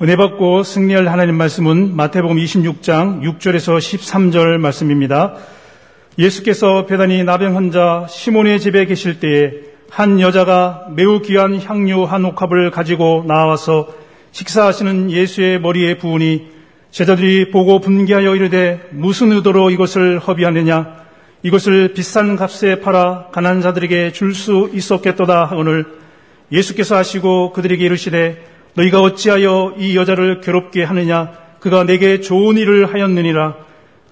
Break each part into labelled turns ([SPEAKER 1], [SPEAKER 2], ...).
[SPEAKER 1] 은혜 받고 승리할 하나님 말씀은 마태복음 26장 6절에서 13절 말씀입니다. 예수께서 배단이 나병 환자 시몬의 집에 계실 때에 한 여자가 매우 귀한 향유 한 옥합을 가지고 나와서 식사하시는 예수의 머리에 부으니 제자들이 보고 분개하여 이르되 무슨 의도로 이것을 허비하느냐 이것을 비싼 값에 팔아 가난 자들에게 줄 수 있었겠도다 하오늘 예수께서 하시고 그들에게 이르시되 너희가 어찌하여 이 여자를 괴롭게 하느냐? 그가 내게 좋은 일을 하였느니라.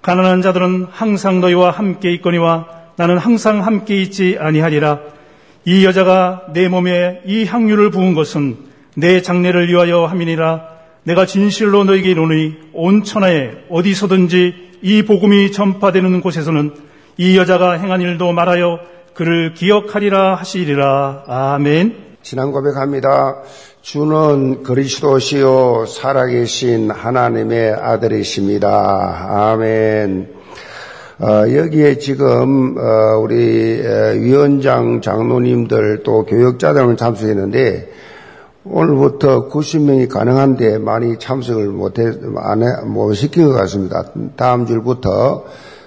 [SPEAKER 1] 가난한 자들은 항상 너희와 함께 있거니와 나는 항상 함께 있지 아니하리라. 이 여자가 내 몸에 이 향유를 부은 것은 내 장례를 위하여 함이니라. 내가 진실로 너희에게 이르노니 온 천하에 어디서든지 이 복음이 전파되는 곳에서는 이 여자가 행한 일도 말하여 그를 기억하리라 하시리라. 아멘.
[SPEAKER 2] 지난 고백합니다. 주는 그리스도시요 살아계신 하나님의 아들이십니다. 아멘. 어, 여기에 지금 어, 우리 위원장 장로님들 또 교역자들은 참석했는데 오늘부터 90명이 가능한데 많이 참석을 못해 안못 시킨 것 같습니다. 다음 주부터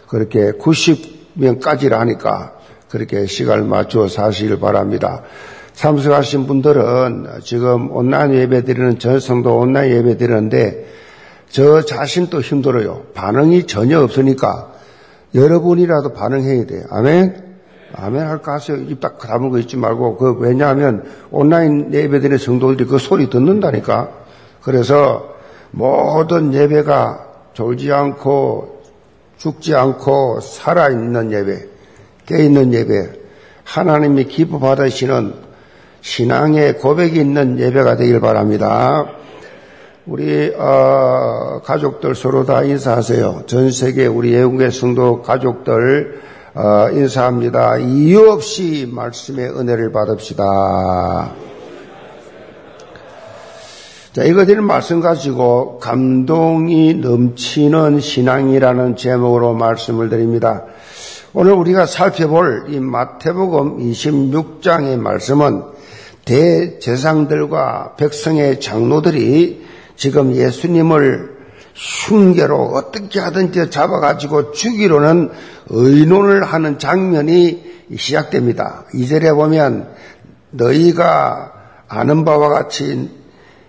[SPEAKER 2] 그렇게 90명까지를 하니까 그렇게 시간을 맞춰 사시길 바랍니다. 참석하신 분들은 지금 온라인 예배 드리는 전 성도 온라인 예배 드리는데 저 자신도 힘들어요. 반응이 전혀 없으니까 여러분이라도 반응해야 돼요. 아멘? 아멘 할까 하세요. 입 딱 다물고 있지 말고, 그, 왜냐하면 온라인 예배 드리는 성도들이 그 소리 듣는다니까. 그래서 모든 예배가 졸지 않고 죽지 않고 살아있는 예배, 깨있는 예배, 하나님이 기뻐 받으시는 신앙의 고백이 있는 예배가 되길 바랍니다. 우리 어, 가족들 서로 다 인사하세요. 전 세계 우리 예국의 성도 가족들 어, 인사합니다. 이유 없이 말씀의 은혜를 받읍시다. 자, 이거들은 말씀 가지고 감동이 넘치는 신앙이라는 제목으로 말씀을 드립니다. 오늘 우리가 살펴볼 이 마태복음 26장의 말씀은 대제상들과 백성의 장로들이 지금 예수님을 흉계로 어떻게 하든지 잡아가지고 죽이로는 의논을 하는 장면이 시작됩니다. 이절에 보면 너희가 아는 바와 같이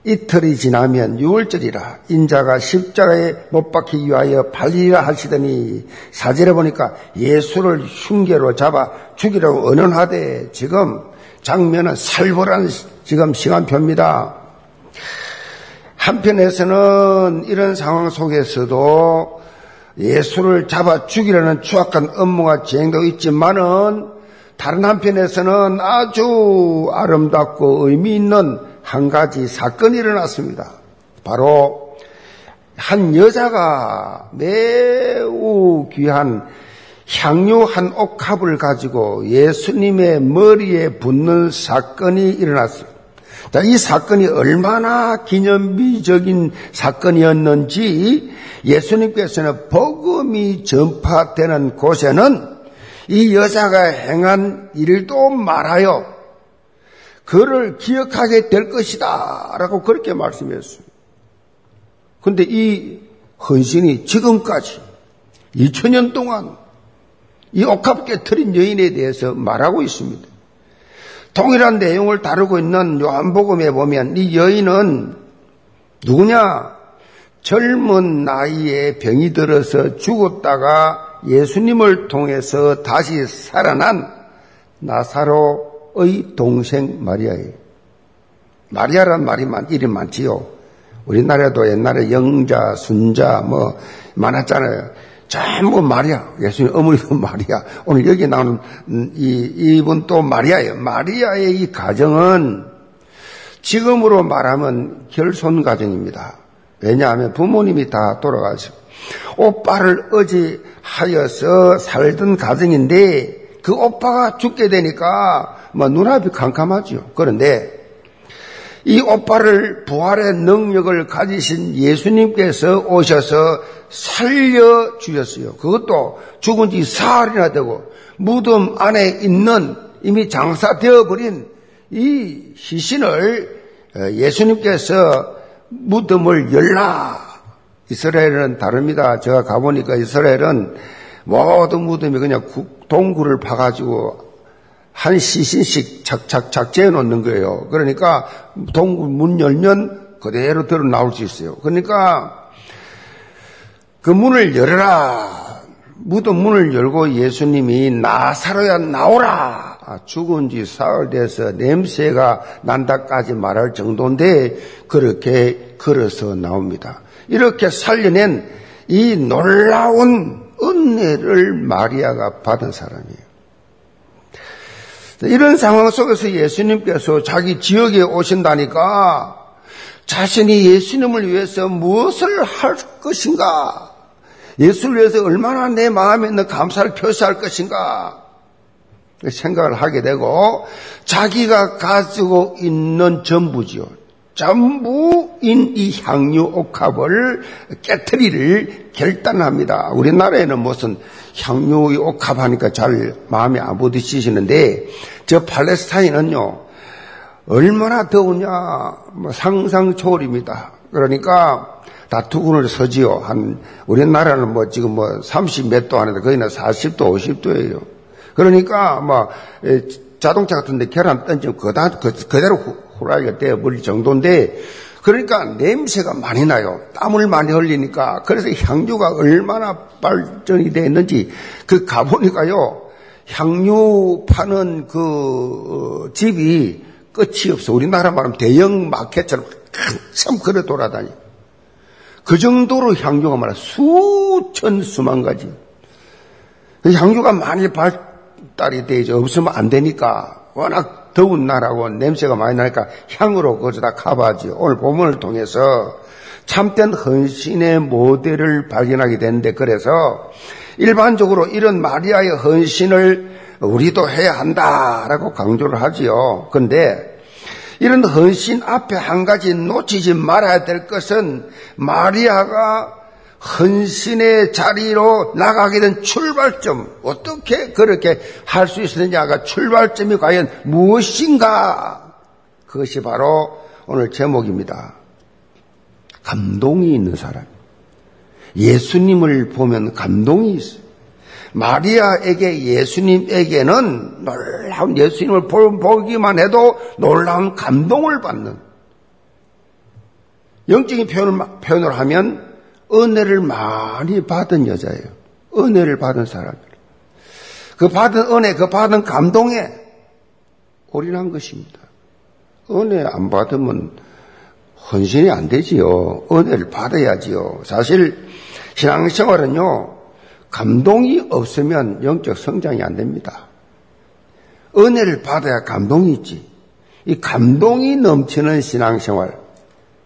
[SPEAKER 2] 이틀이 지나면 6월절이라 인자가 십자가에 못 박히기 위하여 발리라 하시더니 사절에 보니까 예수를 흉계로 잡아 죽이라고 언언하되 지금 장면은 살벌한 지금 시간표입니다. 한편에서는 이런 상황 속에서도 예수를 잡아 죽이려는 추악한 업무가 진행되고 있지만은 다른 한편에서는 아주 아름답고 의미 있는 한 가지 사건이 일어났습니다. 바로 한 여자가 매우 귀한 향유 한 옥합을 가지고 예수님의 머리에 붓는 사건이 일어났어요. 자, 이 사건이 얼마나 기념비적인 사건이었는지 예수님께서는 복음이 전파되는 곳에는 이 여자가 행한 일도 말하여 그를 기억하게 될 것이다. 라고 그렇게 말씀했어요. 근데 이 헌신이 지금까지 2000년 동안 이 옥합 깨트린 여인에 대해서 말하고 있습니다. 동일한 내용을 다루고 있는 요한복음에 보면 이 여인은 누구냐? 젊은 나이에 병이 들어서 죽었다가 예수님을 통해서 다시 살아난 나사로의 동생 마리아예요. 마리아란 말이 많, 이름 많지요. 우리나라도 옛날에 영자, 순자 뭐 많았잖아요. 전부 마리아. 예수님 어머니도 마리아. 오늘 여기 나오는 이, 이분 또 마리아예요. 마리아의 이 가정은 지금으로 말하면 결손 가정입니다. 왜냐하면 부모님이 다 돌아가시고 오빠를 의지하여서 살던 가정인데 그 오빠가 죽게 되니까 뭐 눈앞이 캄캄하죠. 그런데 이 오빠를 부활의 능력을 가지신 예수님께서 오셔서 살려 주셨어요. 그것도 죽은 지 사흘이나 되고 무덤 안에 있는 이미 장사되어 버린 이 시신을 어, 예수님께서 무덤을 열라. 이스라엘은 다릅니다. 제가 가보니까 이스라엘은 모든 무덤이 그냥 동굴을 파가지고 한 시신씩 착착 착재해 놓는 거예요. 그러니까 동굴 문 열면 그대로 들어 나올 수 있어요. 그러니까 그 문을 열어라. 무덤 문을 열고 예수님이 나사로야 나오라. 죽은 지 사흘 돼서 냄새가 난다까지 말할 정도인데 그렇게 걸어서 나옵니다. 이렇게 살려낸 이 놀라운 은혜를 마리아가 받은 사람이에요. 이런 상황 속에서 예수님께서 자기 지역에 오신다니까 자신이 예수님을 위해서 무엇을 할 것인가? 예수를 위해서 얼마나 내 마음에 있는 감사를 표시할 것인가? 생각을 하게 되고 자기가 가지고 있는 전부지요. 전부인 이 향유 옥합을 깨트리를 결단합니다. 우리나라에는 무슨 향유 옥합 하니까 잘 마음에 안 부딪히시는데 저 팔레스타인은요 얼마나 더우냐 뭐 상상 초월입니다. 그러니까 다투군을 서지요. 한 우리나라는 뭐 지금 뭐 30몇 도 하는데 거기는 40도 50도예요. 그러니까 뭐 자동차 같은데 계란 던지면 그다 그대로 후라이가 되어버릴 정도인데 그러니까 냄새가 많이 나요. 땀을 많이 흘리니까. 그래서 향유가 얼마나 발전이 되어 있는지 그 가보니까요. 향유 파는 그 어, 집이 끝이 없어. 우리나라 말하면 대형 마켓처럼 한참 걸어 돌아다니. 그 정도로 향유가 많아. 수천 수만 가지. 그 향유가 많이 발달이 되죠. 없으면 안 되니까. 워낙 더운 날하고 냄새가 많이 나니까 향으로 거기다 커버하지요. 오늘 본문을 통해서 참된 헌신의 모델을 발견하게 되는데 그래서 일반적으로 이런 마리아의 헌신을 우리도 해야 한다라고 강조를 하지요. 그런데 이런 헌신 앞에 한 가지 놓치지 말아야 될 것은 마리아가 헌신의 자리로 나가게 된 출발점, 어떻게 그렇게 할 수 있었느냐가 출발점이 과연 무엇인가? 그것이 바로 오늘 제목입니다. 감동이 있는 사람. 예수님을 보면 감동이 있어요. 마리아에게 예수님에게는 놀라운 예수님을 보기만 해도 놀라운 감동을 받는 영적인 표현을, 표현을 하면 은혜를 많이 받은 여자예요. 은혜를 받은 사람들. 그 받은 은혜, 그 받은 감동에 올인한 것입니다. 은혜 안 받으면 헌신이 안 되지요. 은혜를 받아야지요. 사실 신앙생활은요, 감동이 없으면 영적 성장이 안 됩니다. 은혜를 받아야 감동이 있지. 이 감동이 넘치는 신앙생활,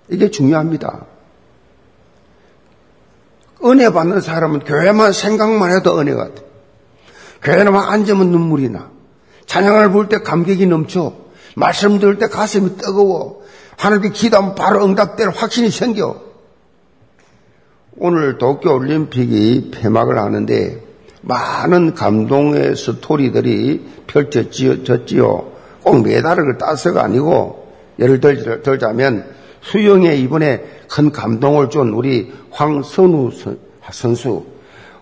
[SPEAKER 2] 이게 중요합니다. 은혜 받는 사람은 교회만 생각만 해도 은혜가 돼. 교회만 앉으면 눈물이 나. 찬양을 부를 때 감격이 넘쳐. 말씀 들을 때 가슴이 뜨거워. 하나님께 기도하면 바로 응답될 확신이 생겨. 오늘 도쿄 올림픽이 폐막을 하는데 많은 감동의 스토리들이 펼쳐졌지요. 꼭 메달을 따서가 아니고 예를 들자면 수영에 이번에 큰 감동을 준 우리 황선우 선수.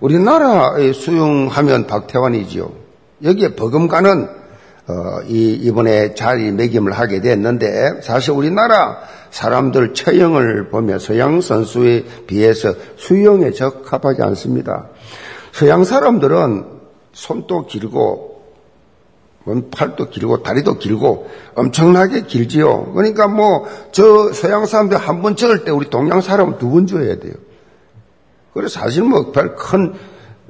[SPEAKER 2] 우리나라의 수영하면 박태환이지요. 여기에 버금가는 어, 이, 이번에 자리매김을 하게 됐는데 사실 우리나라 사람들 체형을 보면 서양 선수에 비해서 수영에 적합하지 않습니다. 서양 사람들은 손도 길고 팔도 길고 다리도 길고 엄청나게 길지요. 그러니까 뭐 저 서양 사람들 한번 찍을 때 우리 동양 사람은 두번 줘야 돼요. 그래서 사실 뭐 별큰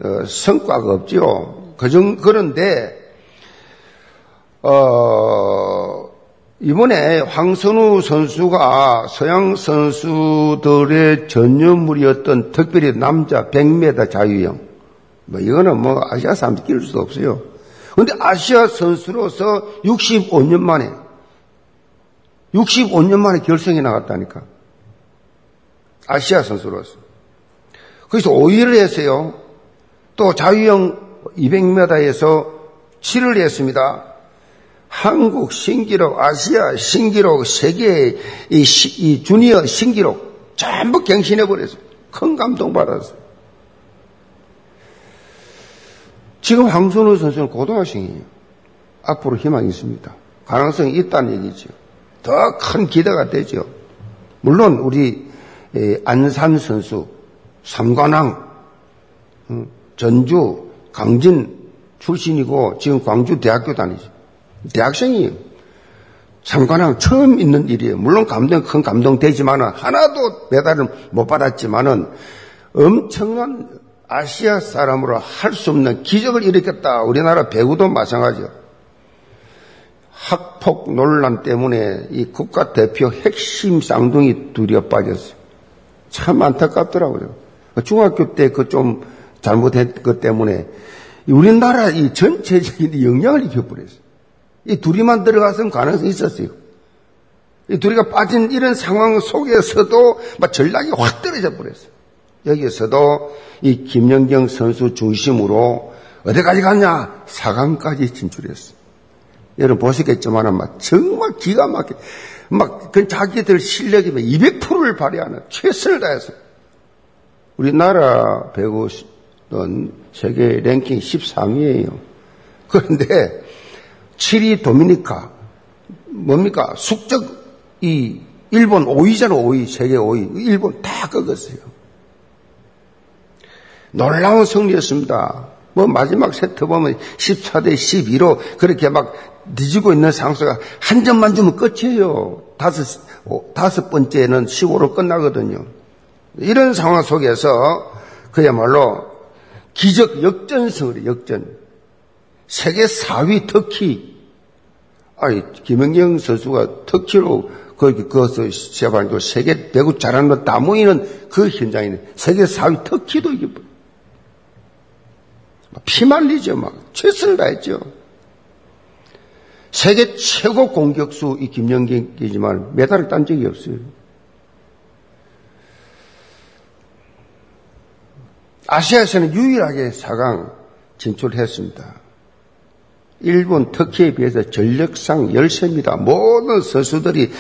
[SPEAKER 2] 어, 성과가 없지요. 그정 그런데 어 이번에 황선우 선수가 서양 선수들의 전념물이었던 특별히 남자 100m 자유형 뭐 이거는 뭐 아시아 사람들 낄 수도 없어요. 그런데 아시아 선수로서 65년 만에 65년 만에 결승에 나갔다니까. 아시아 선수로서. 그래서 5위를 했어요. 또 자유형 200m에서 7위를 했습니다. 한국 신기록, 아시아 신기록, 세계 이, 이 주니어 신기록 전부 갱신해 버렸어요. 큰 감동 받았어요. 지금 황선우 선수는 고등학생이에요. 앞으로 희망이 있습니다. 가능성이 있다는 얘기죠. 더 큰 기대가 되죠. 물론 우리 안산 선수, 삼관왕, 어, 전주, 강진 출신이고 지금 광주 대학교 다니죠. 대학생이에요. 삼관왕 처음 있는 일이에요. 물론 감동, 큰 감동 되지만은 하나도 메달을 못 받았지만은 엄청난 아시아 사람으로 할 수 없는 기적을 일으켰다. 우리나라 배구도 마찬가지요. 학폭 논란 때문에 이 국가 대표 핵심 쌍둥이 둘이 빠졌어요. 참 안타깝더라고요. 중학교 때 그 좀 잘못한 것 때문에 우리나라 이 전체적인 영향을 입혀버렸어요. 이 둘이만 들어갔으면 가능성이 있었어요. 이 둘이가 빠진 이런 상황 속에서도 막 전략이 확 떨어져 버렸어요. 여기에서도 이 김연경 선수 중심으로 어디까지 갔냐? 4강까지 진출했어. 여러분 보시겠지만 막 정말 기가 막혀. 막 그 자기들 실력이 200%를 발휘하는 최선을 다해서 우리나라 배구는 세계 랭킹 13위예요. 그런데 7위 도미니카 뭡니까? 숙적 이 일본 5위잖아 5위 세계 5위 일본 다 꺾었어요. 놀라운 승리였습니다. 뭐 마지막 세트 보면 14대 12로 그렇게 막 뒤지고 있는 상수가 한 점만 주면 끝이에요. 다섯, 다섯 번째는 15로 끝나거든요. 이런 상황 속에서 그야말로 기적 역전승을 역전. 세계 4위 터키. 아니, 김영경 선수가 터키로 거기 그것을 제발 그 세계 배구 잘하는 거 다 모이는 그 현장이네. 세계 4위 터키도 이게 피말리죠, 막. 최선을 다했죠. 세계 최고 공격수 이 김영경이지만 메달을 딴 적이 없어요. 아시아에서는 유일하게 4강 진출했습니다. 일본, 터키에 비해서 전력상 열세입니다. 모든 선수들이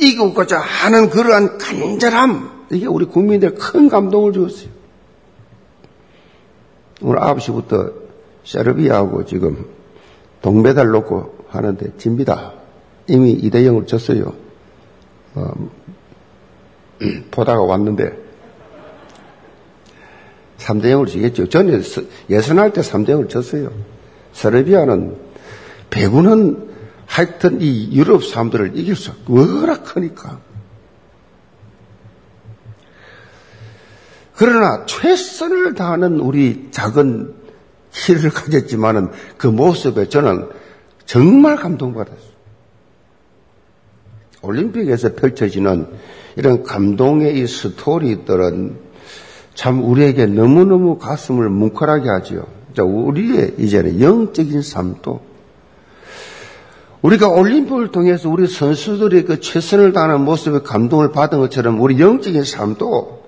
[SPEAKER 2] 이기고자 하는 그러한 간절함, 이게 우리 국민들 큰 감동을 주었어요. 오늘 9시부터 세르비아하고 지금 동메달 놓고 하는데 집니다. 이미 2대 0을 졌어요. 어, 보다가 왔는데 3대 0을 지겠죠. 저는 예선할 때 3대 0을 졌어요. 세르비아는 배구는 하여튼 이 유럽 사람들을 이길 수 없고 워낙 크니까. 그러나 최선을 다하는 우리 작은 키를 가졌지만은 그 모습에 저는 정말 감동받았어요. 올림픽에서 펼쳐지는 이런 감동의 이 스토리들은 참 우리에게 너무너무 가슴을 뭉클하게 하지요. 우리의 이제는 영적인 삶도 우리가 올림픽을 통해서 우리 선수들의 그 최선을 다하는 모습에 감동을 받은 것처럼 우리 영적인 삶도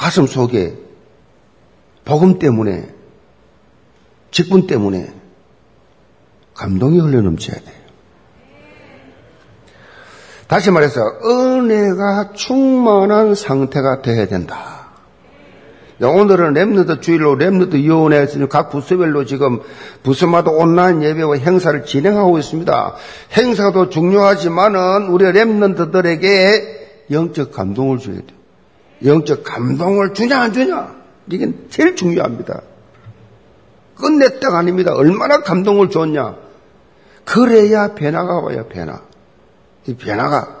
[SPEAKER 2] 가슴 속에 복음 때문에, 직분 때문에 감동이 흘러넘쳐야 돼요. 다시 말해서 은혜가 충만한 상태가 되어야 된다. 오늘은 Remnant 주일로 Remnant 위원회에서 각 부서별로 지금 부서마다 온라인 예배와 행사를 진행하고 있습니다. 행사도 중요하지만은 우리 Remnant들에게 영적 감동을 줘야 돼요. 영적 감동을 주냐 안 주냐 이게 제일 중요합니다. 끝냈다가 아닙니다. 얼마나 감동을 줬냐. 그래야 변화가 와요. 변화. 이 변화가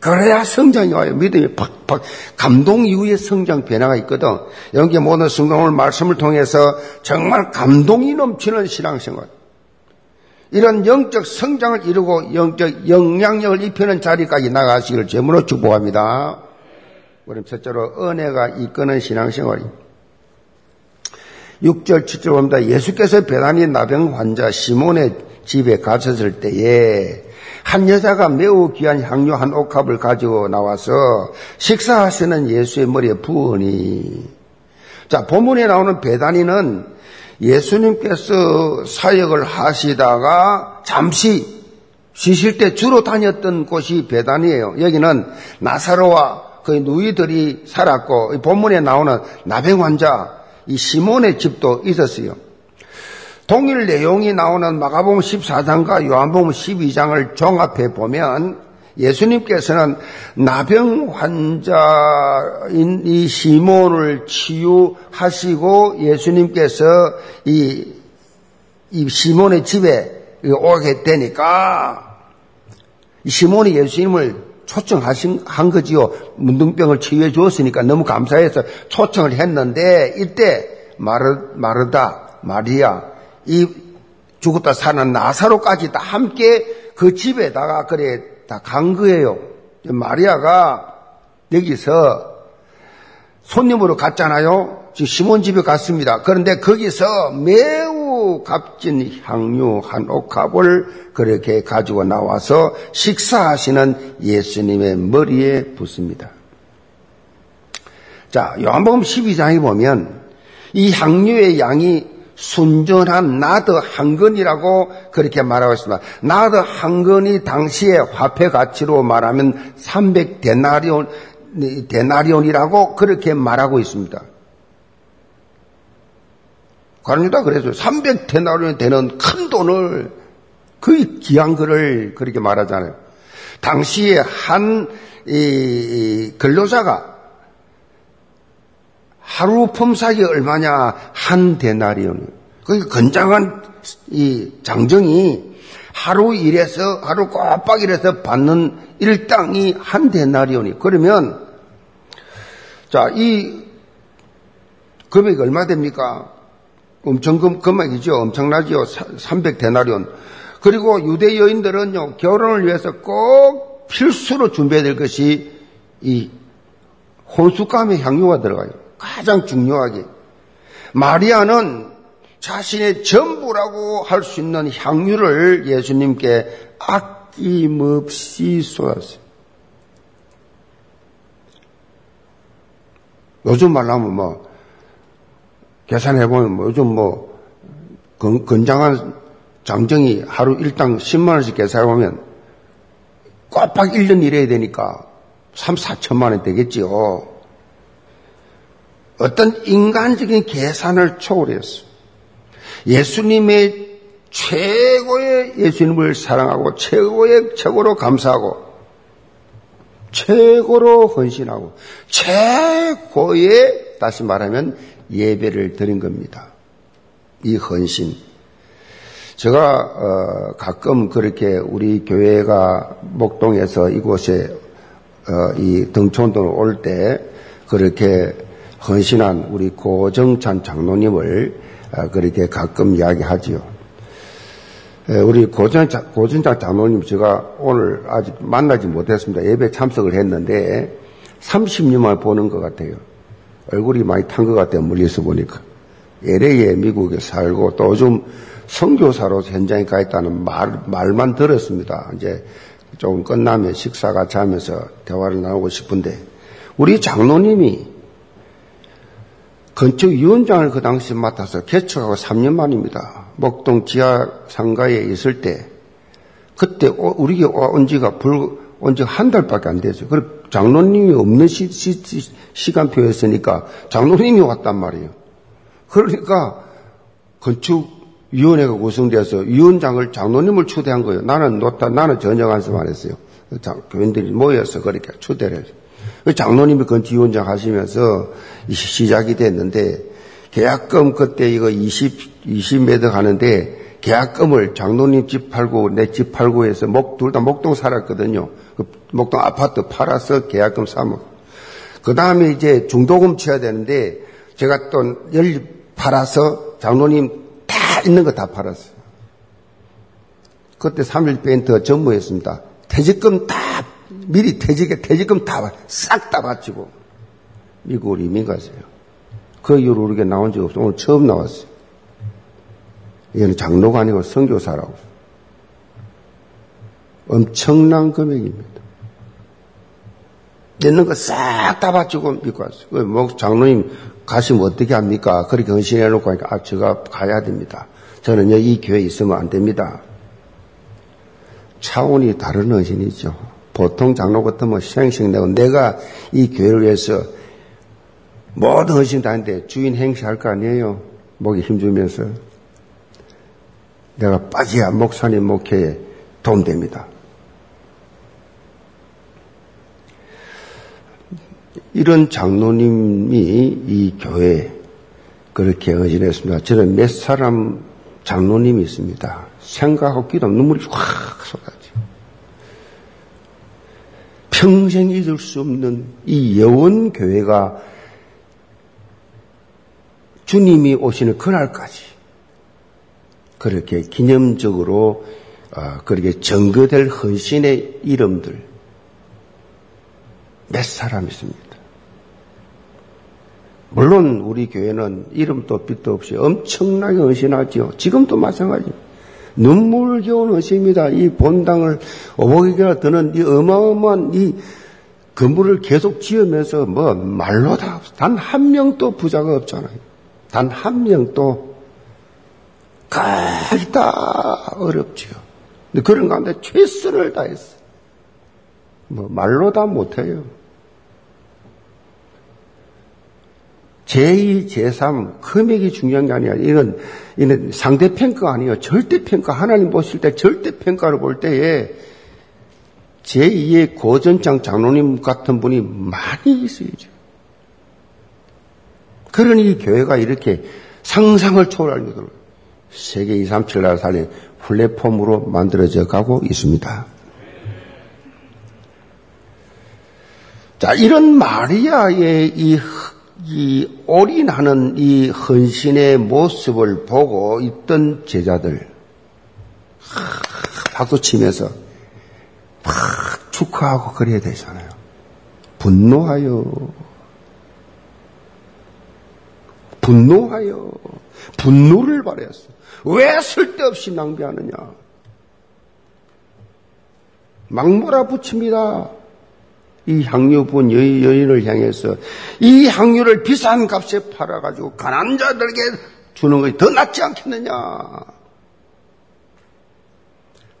[SPEAKER 2] 그래야 성장이 와요. 믿음이 팍팍 감동 이후에 성장 변화가 있거든. 여기 모든 성경을 말씀을 통해서 정말 감동이 넘치는 신앙생활. 이런 영적 성장을 이루고 영적 영향력을 입히는 자리까지 나가시기를 제물로 축복합니다. 그럼 첫째로 은혜가 이끄는 신앙생활이 6절, 7절 봅니다. 예수께서 배단이 나병 환자 시몬의 집에 가셨을 때에 한 여자가 매우 귀한 향료 한 옥합을 가지고 나와서 식사하시는 예수의 머리에 부으니 자, 본문에 나오는 베다니는 예수님께서 사역을 하시다가 잠시 쉬실 때 주로 다녔던 곳이 베단이에요. 여기는 나사로와 그 누이들이 살았고 본문에 나오는 나병 환자 이 시몬의 집도 있었어요. 동일 내용이 나오는 마가복음 14장과 요한복음 12장을 종합해 보면 예수님께서는 나병 환자인 이 시몬을 치유하시고 예수님께서 이, 이 시몬의 집에 오게 되니까 시몬이 예수님을 초청하신 한 거지요. 문둥병을 치유해 주었으니까 너무 감사해서 초청을 했는데 이때 마르 마르다 마리아 이 죽었다 사는 나사로까지 다 함께 그 집에다가 그래 다 간 거예요. 마리아가 여기서 손님으로 갔잖아요. 지금 시몬 집에 갔습니다. 그런데 거기서 매우 값진 향유 한 옥합을 그렇게 가지고 나와서 식사하시는 예수님의 머리에 붓습니다. 자, 요한복음 12장에 보면 이 향유의 양이 순전한 나드 한 건이라고 그렇게 말하고 있습니다. 나드 한 건이 당시의 화폐 가치로 말하면 300 데나리온, 데나리온이라고 그렇게 말하고 있습니다. 가르니다 그래서 300데나리온이 되는 큰 돈을 거의 귀한 거를 그렇게 말하잖아요. 당시에 한 이, 근로자가 하루 품삯이 얼마냐? 한 데나리온. 그 건장한 이 장정이 하루 일해서 하루 꼬박 일해서 받는 일당이 한 데나리온이. 그러면 자, 이 금액이 얼마 됩니까? 엄청 금, 금액이죠. 엄청나죠. 300데나리온. 그리고 유대 여인들은요, 결혼을 위해서 꼭 필수로 준비해야 될 것이 이 혼수감의 향유가 들어가요. 가장 중요하게. 마리아는 자신의 전부라고 할 수 있는 향유를 예수님께 아낌없이 쏟았어요. 요즘 말하면 뭐, 계산해보면 뭐 요즘 뭐, 건, 건장한 장정이 하루 일당 10만원씩 계산해보면 꼬박 1년 일해야 되니까 3, 4천만원 되겠지요. 어떤 인간적인 계산을 초월했어. 예수님의 최고의 예수님을 사랑하고 최고의 최고로 감사하고 최고로 헌신하고 최고의 다시 말하면 예배를 드린 겁니다. 이 헌신. 제가 어, 가끔 그렇게 우리 교회가 목동에서 이곳에 어, 이 등촌도로 올 때 그렇게 헌신한 우리 고정찬 장로님을 어, 그렇게 가끔 이야기하지요. 우리 고전장 장로님 제가 오늘 아직 만나지 못했습니다. 예배 참석을 했는데 30년만 보는 것 같아요. 얼굴이 많이 탄 것 같아요. 멀리서 보니까. LA에 미국에 살고 또 요즘 성교사로 현장에 가 있다는 말, 말만 들었습니다. 이제 조금 끝나면 식사 같이 하면서 대화를 나누고 싶은데 우리 장로님이 건축위원장을 그 당시 맡아서 개척하고 3년 만입니다. 목동 지하 상가에 있을 때 그때 우리 온 지가 불, 온지 한 달밖에 안 됐어요. 장로님이 없는 시, 시 간표였으니까 장로님이 왔단 말이에요. 그러니까 건축위원회가 구성되어서 위원장을 장로님을 초대한 거예요. 나는 놓다, 나는 전혀 간섭 안 했어요. 교인들이 모여서 그렇게 초대를 했어요. 그 장로님이 건축위원장 하시면서 시작이 됐는데 계약금 그때 이거 20, 20매덕 하는데 계약금을 장로님 집 팔고 내 집 팔고 해서 목, 둘 다 목동 살았거든요. 그 목동 아파트 팔아서 계약금 사먹. 그 다음에 이제 중도금 쳐야 되는데 제가 또 연립 팔아서 장로님 다 있는 거 다 팔았어요. 그때 3일 밴드 전무했습니다. 퇴직금 다 미리 퇴직에 퇴직금 다 싹 다 바치고 미국으로 이민 갔어요. 그 이후로 우리가 나온 적 없어. 오늘 처음 나왔어요. 얘는 장로가 아니고 선교사라고. 엄청난 금액입니다. 있는 거 싹 다 바치고 믿고 왔어요. 그뭐 장로님 가시면 어떻게 합니까? 그렇게 헌신해 놓고 하니까 아, 제가 가야 됩니다. 저는요, 이 교회에 있으면 안 됩니다. 차원이 다른 헌신이죠. 보통 장로 같으면 생식 내고 내가 이 교회를 위해서 모든 헌신 다 하는데 주인 행시할 거 아니에요. 목에 힘주면서. 내가 빠지야 목사님 목회에 도움됩니다. 이런 장로님이 이 교회에 그렇게 헌신했습니다. 저는 몇 사람 장로님이 있습니다. 생각하고 기도 눈물이 확 쏟아져. 평생 잊을 수 없는 이 여원 교회가 주님이 오시는 그날까지 그렇게 기념적으로 어, 그렇게 증거될 헌신의 이름들 몇 사람 있습니다. 물론 우리 교회는 이름도 빛도 없이 엄청나게 헌신하지요. 지금도 마찬가지입니다. 눈물겨운 헌신입니다. 이 본당을 오목이가 드는 이 어마어마한 이 건물을 계속 지으면서 뭐 말로 다 단 한 명도 부자가 없잖아요. 단 한 명도 거의 다 어렵지요. 근데 그런 가운데 최선을 다했어. 뭐 말로 다 못해요. 제2, 제3, 금액이 중요한 게 아니야. 이건, 이건 상대 평가 아니에요. 절대 평가. 하나님 보실 때 절대 평가를 볼 때에 제2의 고전장 장로님 같은 분이 많이 있어야죠. 그러니 이 교회가 이렇게 상상을 초월할 정도로 세계 2, 3, 7 나라 살린 플랫폼으로 만들어져 가고 있습니다. 자, 이런 마리아의 이 이 올인하는 이 헌신의 모습을 보고 있던 제자들 박수 치면서 막 축하하고 그래야 되잖아요. 분노하여 분노하여 분노를 발휘했어. 왜 쓸데없이 낭비하느냐? 막 몰아 붙입니다. 이 향유 분 여인을 향해서 이 향유를 비싼 값에 팔아가지고 가난 자들에게 주는 것이 더 낫지 않겠느냐.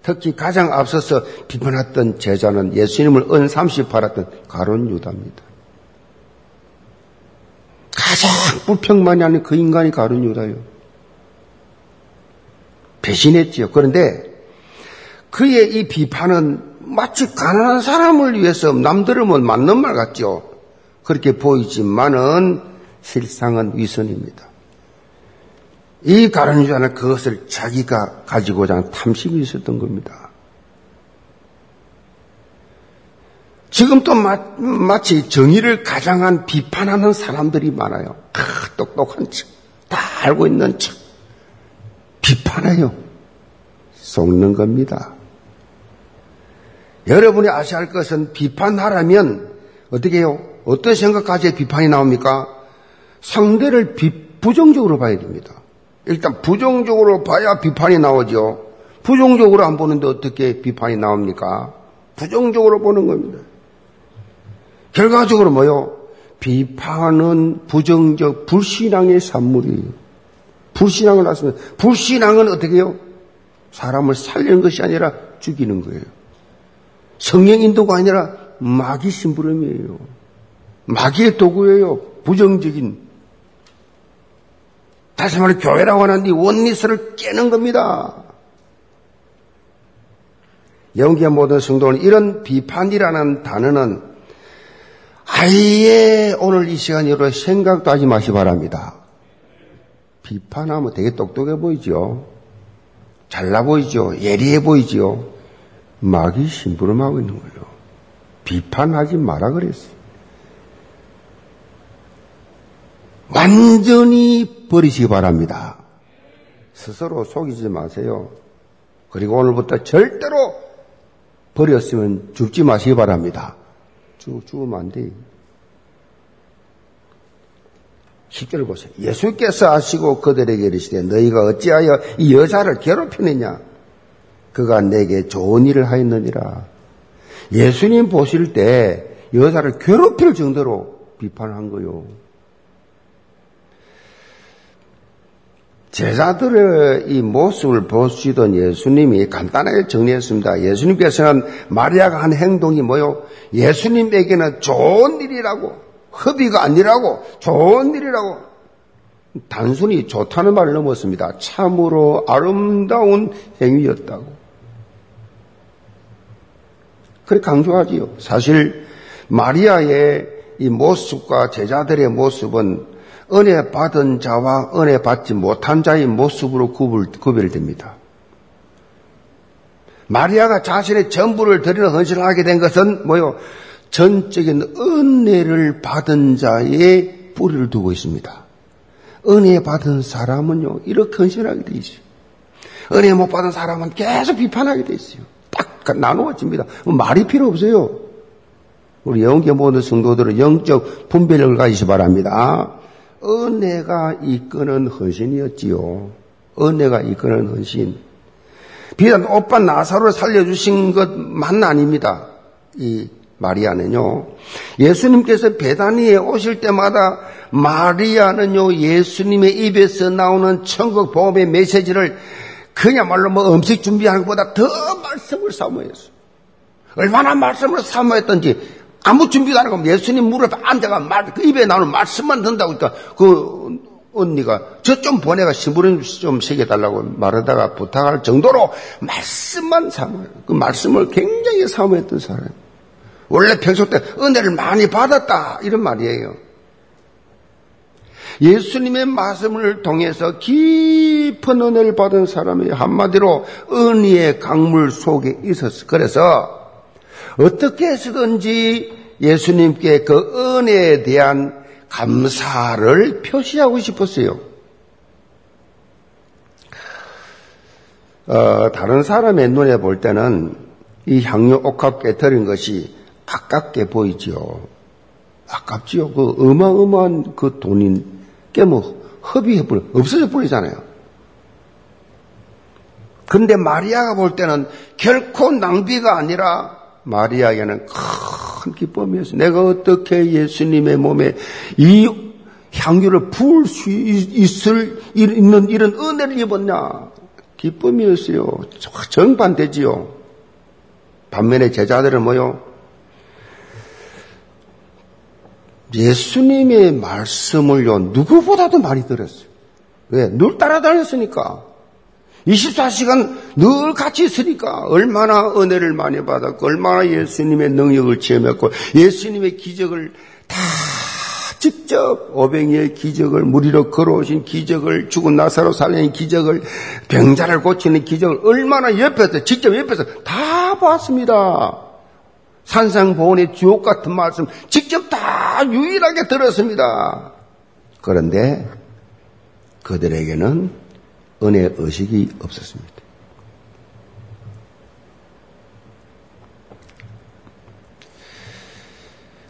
[SPEAKER 2] 특히 가장 앞서서 비판했던 제자는 예수님을 은30 팔았던 가론 유다입니다. 가장 불평만이 하는 그 인간이 가론 유다요. 배신했지요. 그런데 그의 이 비판은 마치 가난한 사람을 위해서 남들은 뭐 맞는 말 같죠. 그렇게 보이지만은 실상은 위선입니다. 이 가론유다는 그것을 자기가 가지고자 하는 탐심이 있었던 겁니다. 지금 또 마, 치 정의를 가장한 비판하는 사람들이 많아요. 아, 똑똑한 척, 다 알고 있는 척. 비판해요. 속는 겁니다. 여러분이 아셔야 할 것은 비판하라면 어떻게 해요? 어떤 생각까지 비판이 나옵니까? 상대를 비, 부정적으로 봐야 됩니다. 일단 부정적으로 봐야 비판이 나오죠. 부정적으로 안 보는데 어떻게 비판이 나옵니까? 부정적으로 보는 겁니다. 결과적으로 뭐요? 비판은 부정적 불신앙의 산물이에요. 불신앙을 낳습니다. 불신앙은 어떻게 해요? 사람을 살리는 것이 아니라 죽이는 거예요. 성령 인도가 아니라 마귀 심부름이에요. 마귀의 도구예요. 부정적인. 다시 말해 교회라고 하는 이 원리스를 깨는 겁니다. 영기의 모든 성도는 이런 비판이라는 단어는 아예 오늘 이 시간 여러 생각도 하지 마시 바랍니다. 비판하면 되게 똑똑해 보이죠. 잘나 보이죠. 예리해 보이죠. 마귀 심부름하고 있는 거예요. 비판하지 마라 그랬어요. 완전히 버리시기 바랍니다. 스스로 속이지 마세요. 그리고 오늘부터 절대로 버렸으면 죽지 마시기 바랍니다. 죽, 죽으면 안 돼요. 10절을 보세요. 예수께서 아시고 그들에게 이르시되 너희가 어찌하여 이 여자를 괴롭히느냐? 그가 내게 좋은 일을 하였느니라. 예수님 보실 때 여자를 괴롭힐 정도로 비판한 거요. 제자들의 이 모습을 보시던 예수님이 간단하게 정리했습니다. 예수님께서는 마리아가 한 행동이 뭐요? 예수님에게는 좋은 일이라고, 허비가 아니라고, 좋은 일이라고, 단순히 좋다는 말을 넘었습니다. 참으로 아름다운 행위였다고. 그렇게 강조하지요. 사실 마리아의 이 모습과 제자들의 모습은 은혜 받은 자와 은혜 받지 못한 자의 모습으로 구별됩니다. 마리아가 자신의 전부를 드리는 헌신을 하게 된 것은 뭐요? 전적인 은혜를 받은 자의 뿌리를 두고 있습니다. 은혜 받은 사람은요, 이렇게 헌신하게 돼 있어요. 은혜 못 받은 사람은 계속 비판하게 돼 있어요. 딱 나누어집니다. 말이 필요 없어요. 우리 영계 모든 성도들은 영적 분별력을 가지시 바랍니다. 은혜가 이끄는 헌신이었지요. 은혜가 이끄는 헌신. 비단 오빠 나사로를 살려주신 것만 아닙니다. 이 마리아는요. 예수님께서 배단위에 오실 때마다 마리아는요, 예수님의 입에서 나오는 천국 보험의 메시지를 그야말로 뭐 음식 준비하는 것보다 더 말씀을 사모했어요. 얼마나 말씀을 사모했던지 아무 준비도 안 하고 예수님 무릎에 앉아가 말, 그 입에 나오는 말씀만 듣는다고 하니까 그 언니가 저 좀 보내가 신부름 좀 새겨달라고 말하다가 부탁할 정도로 말씀만 사모해요. 그 말씀을 굉장히 사모했던 사람. 원래 평소 때 은혜를 많이 받았다 이런 말이에요. 예수님의 말씀을 통해서 깊은 은혜를 받은 사람이 한마디로 은혜의 강물 속에 있었어. 그래서 어떻게 해서든지 예수님께 그 은혜에 대한 감사를 표시하고 싶었어요. 어, 다른 사람의 눈에 볼 때는 이 향유 옥합 깨뜨린 것이 아깝게 보이지요. 아깝지요. 그 어마어마한 그 돈이 깨뭐 허비해버려, 없어져 버리잖아요. 근데 마리아가 볼 때는 결코 낭비가 아니라 마리아에게는 큰 기쁨이었어요. 내가 어떻게 예수님의 몸에 이 향유를 부을 수 있을, 있는 이런 은혜를 입었냐. 기쁨이었어요. 정반대지요. 반면에 제자들은 뭐요? 예수님의 말씀을요, 누구보다도 많이 들었어요. 왜? 늘 따라다녔으니까. 24시간 늘 같이 있으니까 얼마나 은혜를 많이 받았고 얼마나 예수님의 능력을 체험했고 예수님의 기적을 다 직접 오병이의 기적을 무리로 걸어오신 기적을 죽은 나사로 살리는 기적을 병자를 고치는 기적을 얼마나 옆에서 직접 옆에서 다 봤습니다. 산상보원의 주옥 같은 말씀 직접 다 유일하게 들었습니다. 그런데 그들에게는 은혜 의식이 없었습니다.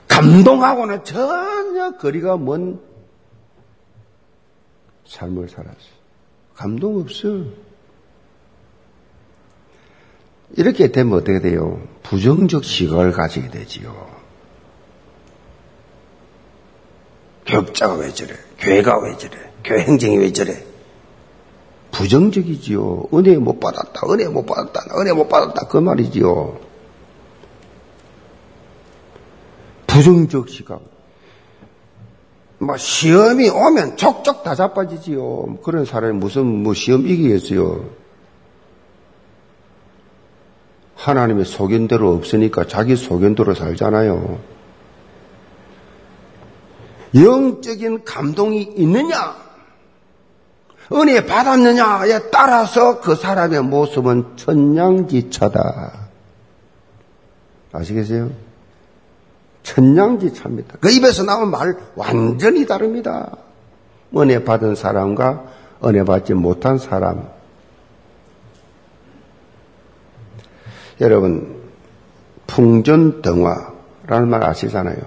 [SPEAKER 2] 감동하고는 전혀 거리가 먼 삶을 살았어요. 감동 없어요. 이렇게 되면 어떻게 돼요? 부정적 시각을 가지게 되지요. 교육자가 왜 저래? 교회가 왜 저래? 교회 행정이 왜 저래? 부정적이지요. 은혜 못 받았다. 은혜 못 받았다. 은혜 못 받았다. 그 말이지요. 부정적 시각. 뭐 시험이 오면 족족 다 자빠지지요. 그런 사람이 무슨 뭐 시험 이기겠어요. 하나님의 소견대로 없으니까 자기 소견대로 살잖아요. 영적인 감동이 있느냐? 은혜 받았느냐에 따라서 그 사람의 모습은 천냥지차다. 아시겠어요? 천냥지차입니다. 그 입에서 나온 말 완전히 다릅니다. 은혜 받은 사람과 은혜 받지 못한 사람. 여러분, 풍전등화라는 말 아시잖아요.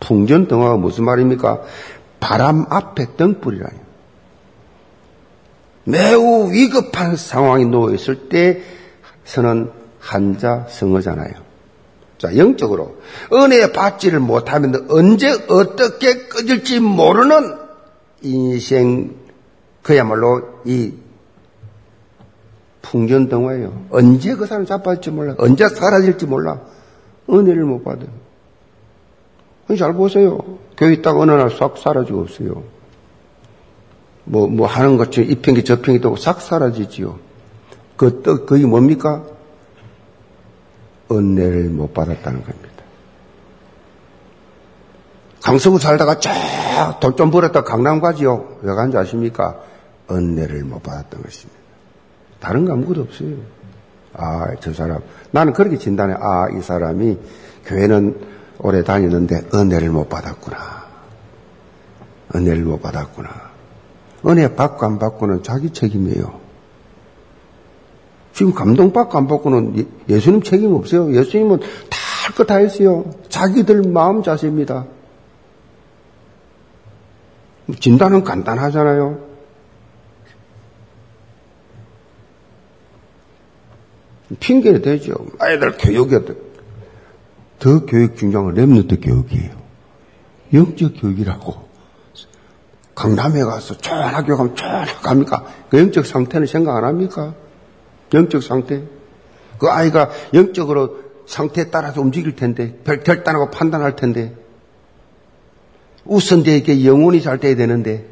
[SPEAKER 2] 풍전등화가 무슨 말입니까? 바람 앞에 등불이라요. 매우 위급한 상황에 놓여 있을 때 서는 한자 성어잖아요. 자, 영적으로. 은혜 받지를 못하면 언제 어떻게 꺼질지 모르는 인생, 그야말로 이 풍전등화예요. 언제 그 사람 자빠질지 몰라. 언제 사라질지 몰라. 은혜를 못 받아요. 잘 보세요. 교회 있다가 어느 날 싹 사라지고 없어요. 뭐, 뭐 하는 것처럼 이평기 저평기 되고 싹 사라지지요. 그, 또, 그게 뭡니까? 은혜를 못 받았다는 겁니다. 강서구 살다가 쫙돈좀 벌었다 강남 가지요. 왜 간지 아십니까? 은혜를 못 받았던 것입니다. 다른 거 아무것도 없어요. 아, 저 사람. 나는 그렇게 진단해. 아, 이 사람이 교회는 오래 다니는데 은혜를 못 받았구나. 은혜를 못 받았구나. 은혜 받고 안 받고는 자기 책임이에요. 지금 감동받고 안 받고는 예, 예수님 책임 없어요. 예수님은 다 할 거 다 했어요. 자기들 마음 자세입니다. 진단은 간단하잖아요. 핑계는 되죠. 아이들 교육이 더 교육 중요한 건 랩너트 교육이에요. 영적 교육이라고. 강남에 가서 좋은 학교 가면 좋은 학교 갑니까? 그 영적 상태는 생각 안 합니까? 영적 상태. 그 아이가 영적으로 상태에 따라서 움직일 텐데, 결단하고 판단할 텐데, 우선 되게 영혼이 잘 돼야 되는데,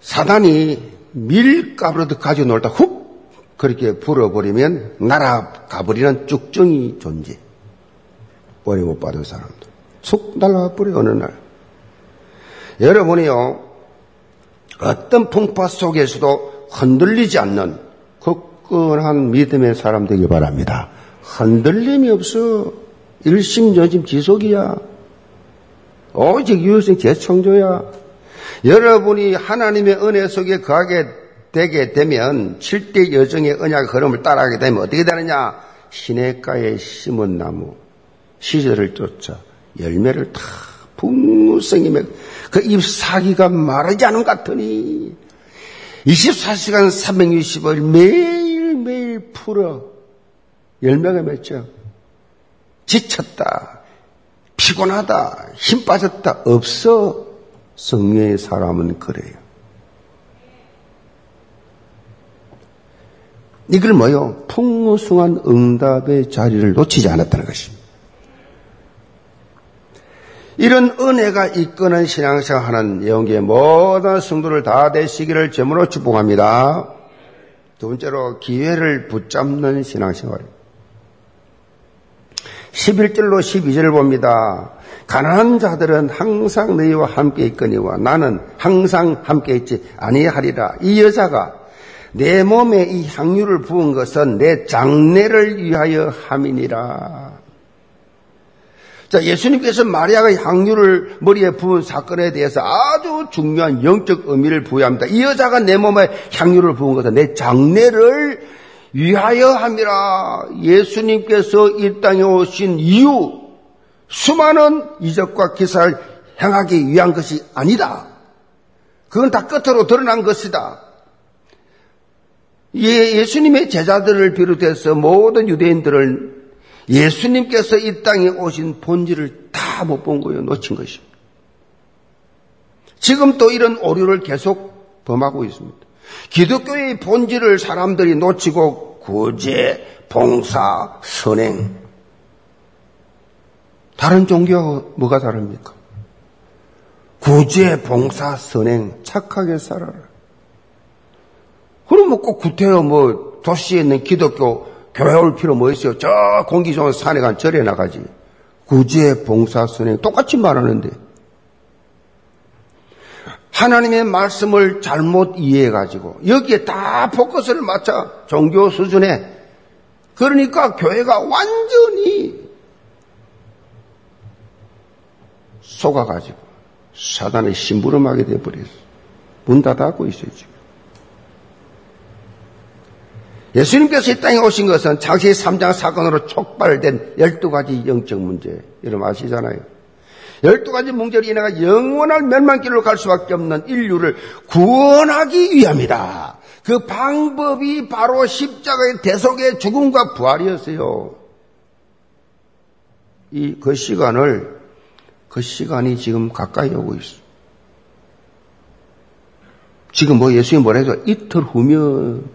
[SPEAKER 2] 사단이 밀가루로 가지고 놀다 훅 그렇게 불어버리면 날아가 버리는 쭉정이 존재. 원리 못 받은 사람들. 쑥 날아가버려, 어느 날. 여러분이요, 어떤 풍파 속에서도 흔들리지 않는 굳건한 믿음의 사람 되길 바랍니다. 흔들림이 없어. 일심전심 지속이야. 오직 유효성 재창조야. 여러분이 하나님의 은혜 속에 거하게 되게 되면 7대 여정의 언약 흐름을 따라가게 되면 어떻게 되느냐? 시냇가에 심은 나무, 시절을 쫓아 열매를 다 맺, 그 잎사귀가 마르지 않은 것 같으니 24시간 360일 매일매일 풀어 열매가 맺죠. 지쳤다, 피곤하다, 힘 빠졌다, 없어. 성령의 사람은 그래요. 이걸 뭐요? 풍성한 응답의 자리를 놓치지 않았다는 것입니다. 이런 은혜가 이끄는 신앙생활 하는 영계 모든 성도를 다 되시기를 점으로 축복합니다. 두 번째로 기회를 붙잡는 신앙생활. 11절로 12절을 봅니다. 가난한 자들은 항상 너희와 함께 있거니와 나는 항상 함께 있지 아니하리라. 이 여자가 내 몸에 이 향유를 부은 것은 내 장례를 위하여 함이니라. 자, 예수님께서 마리아가 향유를 머리에 부은 사건에 대해서 아주 중요한 영적 의미를 부여합니다. 이 여자가 내 몸에 향유를 부은 것은 내 장례를 위하여 함이라. 예수님께서 이 땅에 오신 이유, 수많은 이적과 기사를 행하기 위한 것이 아니다. 그건 다 끝으로 드러난 것이다. 예, 예수님의 제자들을 비롯해서 모든 유대인들을 예수님께서 이 땅에 오신 본질을 다 못 본 거예요. 놓친 것입니다. 지금 또 이런 오류를 계속 범하고 있습니다. 기독교의 본질을 사람들이 놓치고 구제, 봉사, 선행, 다른 종교와 뭐가 다릅니까? 구제, 봉사, 선행, 착하게 살아라. 그럼 뭐꼭 구태여 뭐 도시에 있는 기독교 교회 올 필요 뭐 있어요? 저 공기 좋은 산에 간 절에 나가지. 구제, 봉사, 선행 똑같이 말하는데 하나님의 말씀을 잘못 이해해 가지고 여기에 다 포커스를 맞춰 종교 수준에 그러니까 교회가 완전히 속아 가지고 사단의 심부름하게 되어버렸어. 문 닫아 고 있어요, 지금. 예수님께서 이 땅에 오신 것은 창세기 3장 사건으로 촉발된 12가지 영적 문제. 여러분 아시잖아요. 12가지 문제로 인해가 영원한 멸망길로 갈 수밖에 없는 인류를 구원하기 위함이다. 그 방법이 바로 십자가의 대속의 죽음과 부활이었어요. 이 그 시간을 그 시간이 지금 가까이 오고 있어. 지금 뭐 예수님이 뭐라 해서 이틀 후면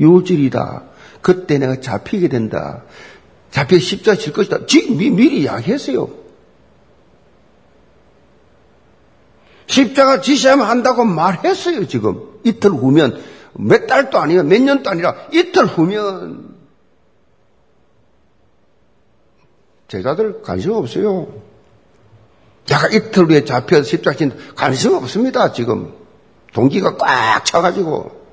[SPEAKER 2] 요질이다. 그때 내가 잡히게 된다. 잡혀 십자가 질 것이다. 지금 미, 미리 이야기했어요. 십자가 지시하면 한다고 말했어요, 지금. 이틀 후면. 몇 달도 아니에요. 몇 년도 아니라 이틀 후면. 제자들 관심 없어요. 자가 이틀 후에 잡혀서 십자가 진 관심 없습니다, 지금. 동기가 꽉 차가지고.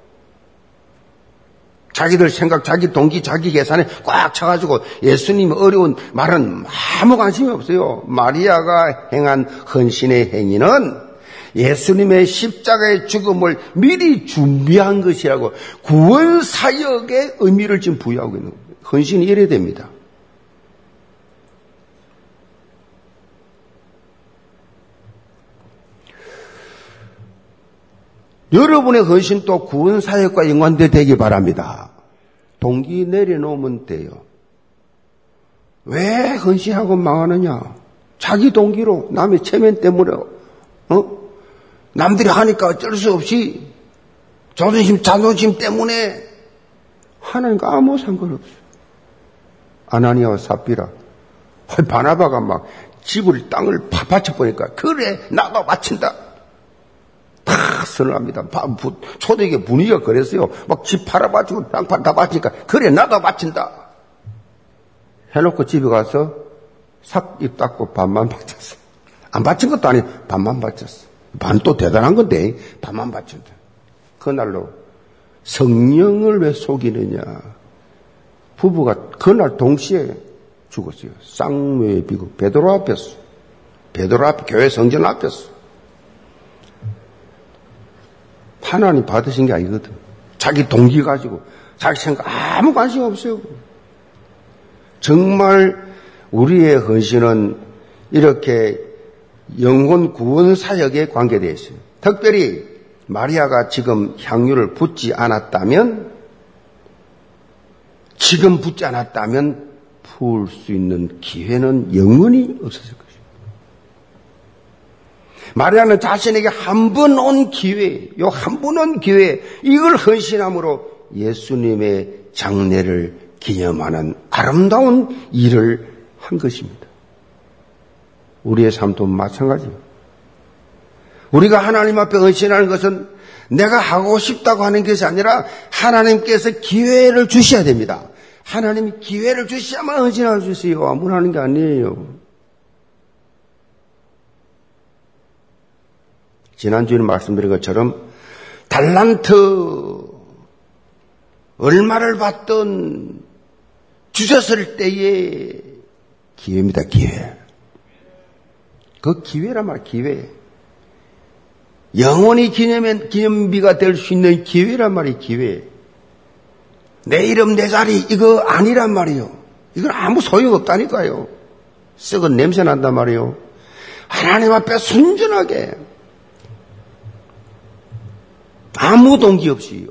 [SPEAKER 2] 자기들 생각, 자기 동기, 자기 계산에 꽉 차가지고 예수님 어려운 말은 아무 관심이 없어요. 마리아가 행한 헌신의 행위는 예수님의 십자가의 죽음을 미리 준비한 것이라고 구원 사역의 의미를 지금 부여하고 있는 거예요. 헌신이 이래야 됩니다. 여러분의 헌신도 구원 사역과 연관되기 바랍니다. 동기 내려놓으면 돼요. 왜 헌신하고 망하느냐? 자기 동기로 남의 체면 때문에 어? 남들이 하니까 어쩔 수 없이 자존심, 자존심 때문에 하나님과 아무 상관없어요. 아나니아와 삽비라. 바나바가 막 집을 땅을 파파쳐 보니까 그래 나도 바친다. 다 선을 합니다. 초대교 분위기가 그랬어요. 막 집 팔아 바치고 땅다 바치니까 그래 나도 바친다. 해놓고 집에 가서 삭 입 닦고 반만 바쳤어. 안 바친 것도 아니고 반만 바쳤어. 반 또 대단한 건데 다만 바친다. 그날로 성령을 왜 속이느냐. 부부가 그날 동시에 죽었어요. 쌍무의 비극. 베드로 앞에서. 베드로 앞 교회 성전 앞에서. 하나님 받으신 게 아니거든. 자기 동기 가지고 자기 생각 아무 관심 없어요. 정말 우리의 헌신은 이렇게 영혼 구원 사역에 관계되어 있어요. 특별히 마리아가 지금 향유를 붓지 않았다면 지금 붓지 않았다면 부을 수 있는 기회는 영원히 없었을 것입니다. 마리아는 자신에게 한 번 온 기회, 요 한 번 온 기회, 이걸 헌신함으로 예수님의 장례를 기념하는 아름다운 일을 한 것입니다. 우리의 삶도 마찬가지입니다. 우리가 하나님 앞에 헌신하는 것은 내가 하고 싶다고 하는 것이 아니라 하나님께서 기회를 주셔야 됩니다. 하나님이 기회를 주셔야만 헌신할 수 있어요. 아무나 하는 게 아니에요. 지난주에 말씀드린 것처럼 달란트 얼마를 받던 주셨을 때의 기회입니다. 기회. 그 기회란 말, 기회. 영원히 기념, 기념비가 될 수 있는 기회란 말이 기회. 내 이름, 내 자리, 이거 아니란 말이요. 이건 아무 소용 없다니까요. 썩은 냄새 난단 말이요. 하나님 앞에 순전하게 아무 동기 없이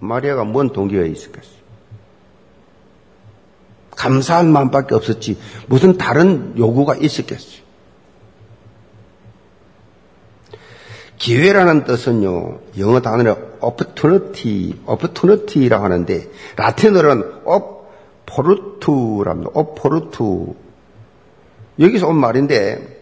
[SPEAKER 2] 마리아가 뭔 동기가 있을겠어요? 감사한 마음밖에 없었지 무슨 다른 요구가 있었겠어요? 기회라는 뜻은요, 영어 단어로 opportunity, opportunity라고 하는데, 라틴어로는 opportu랍니다. opportu. 여기서 온 말인데,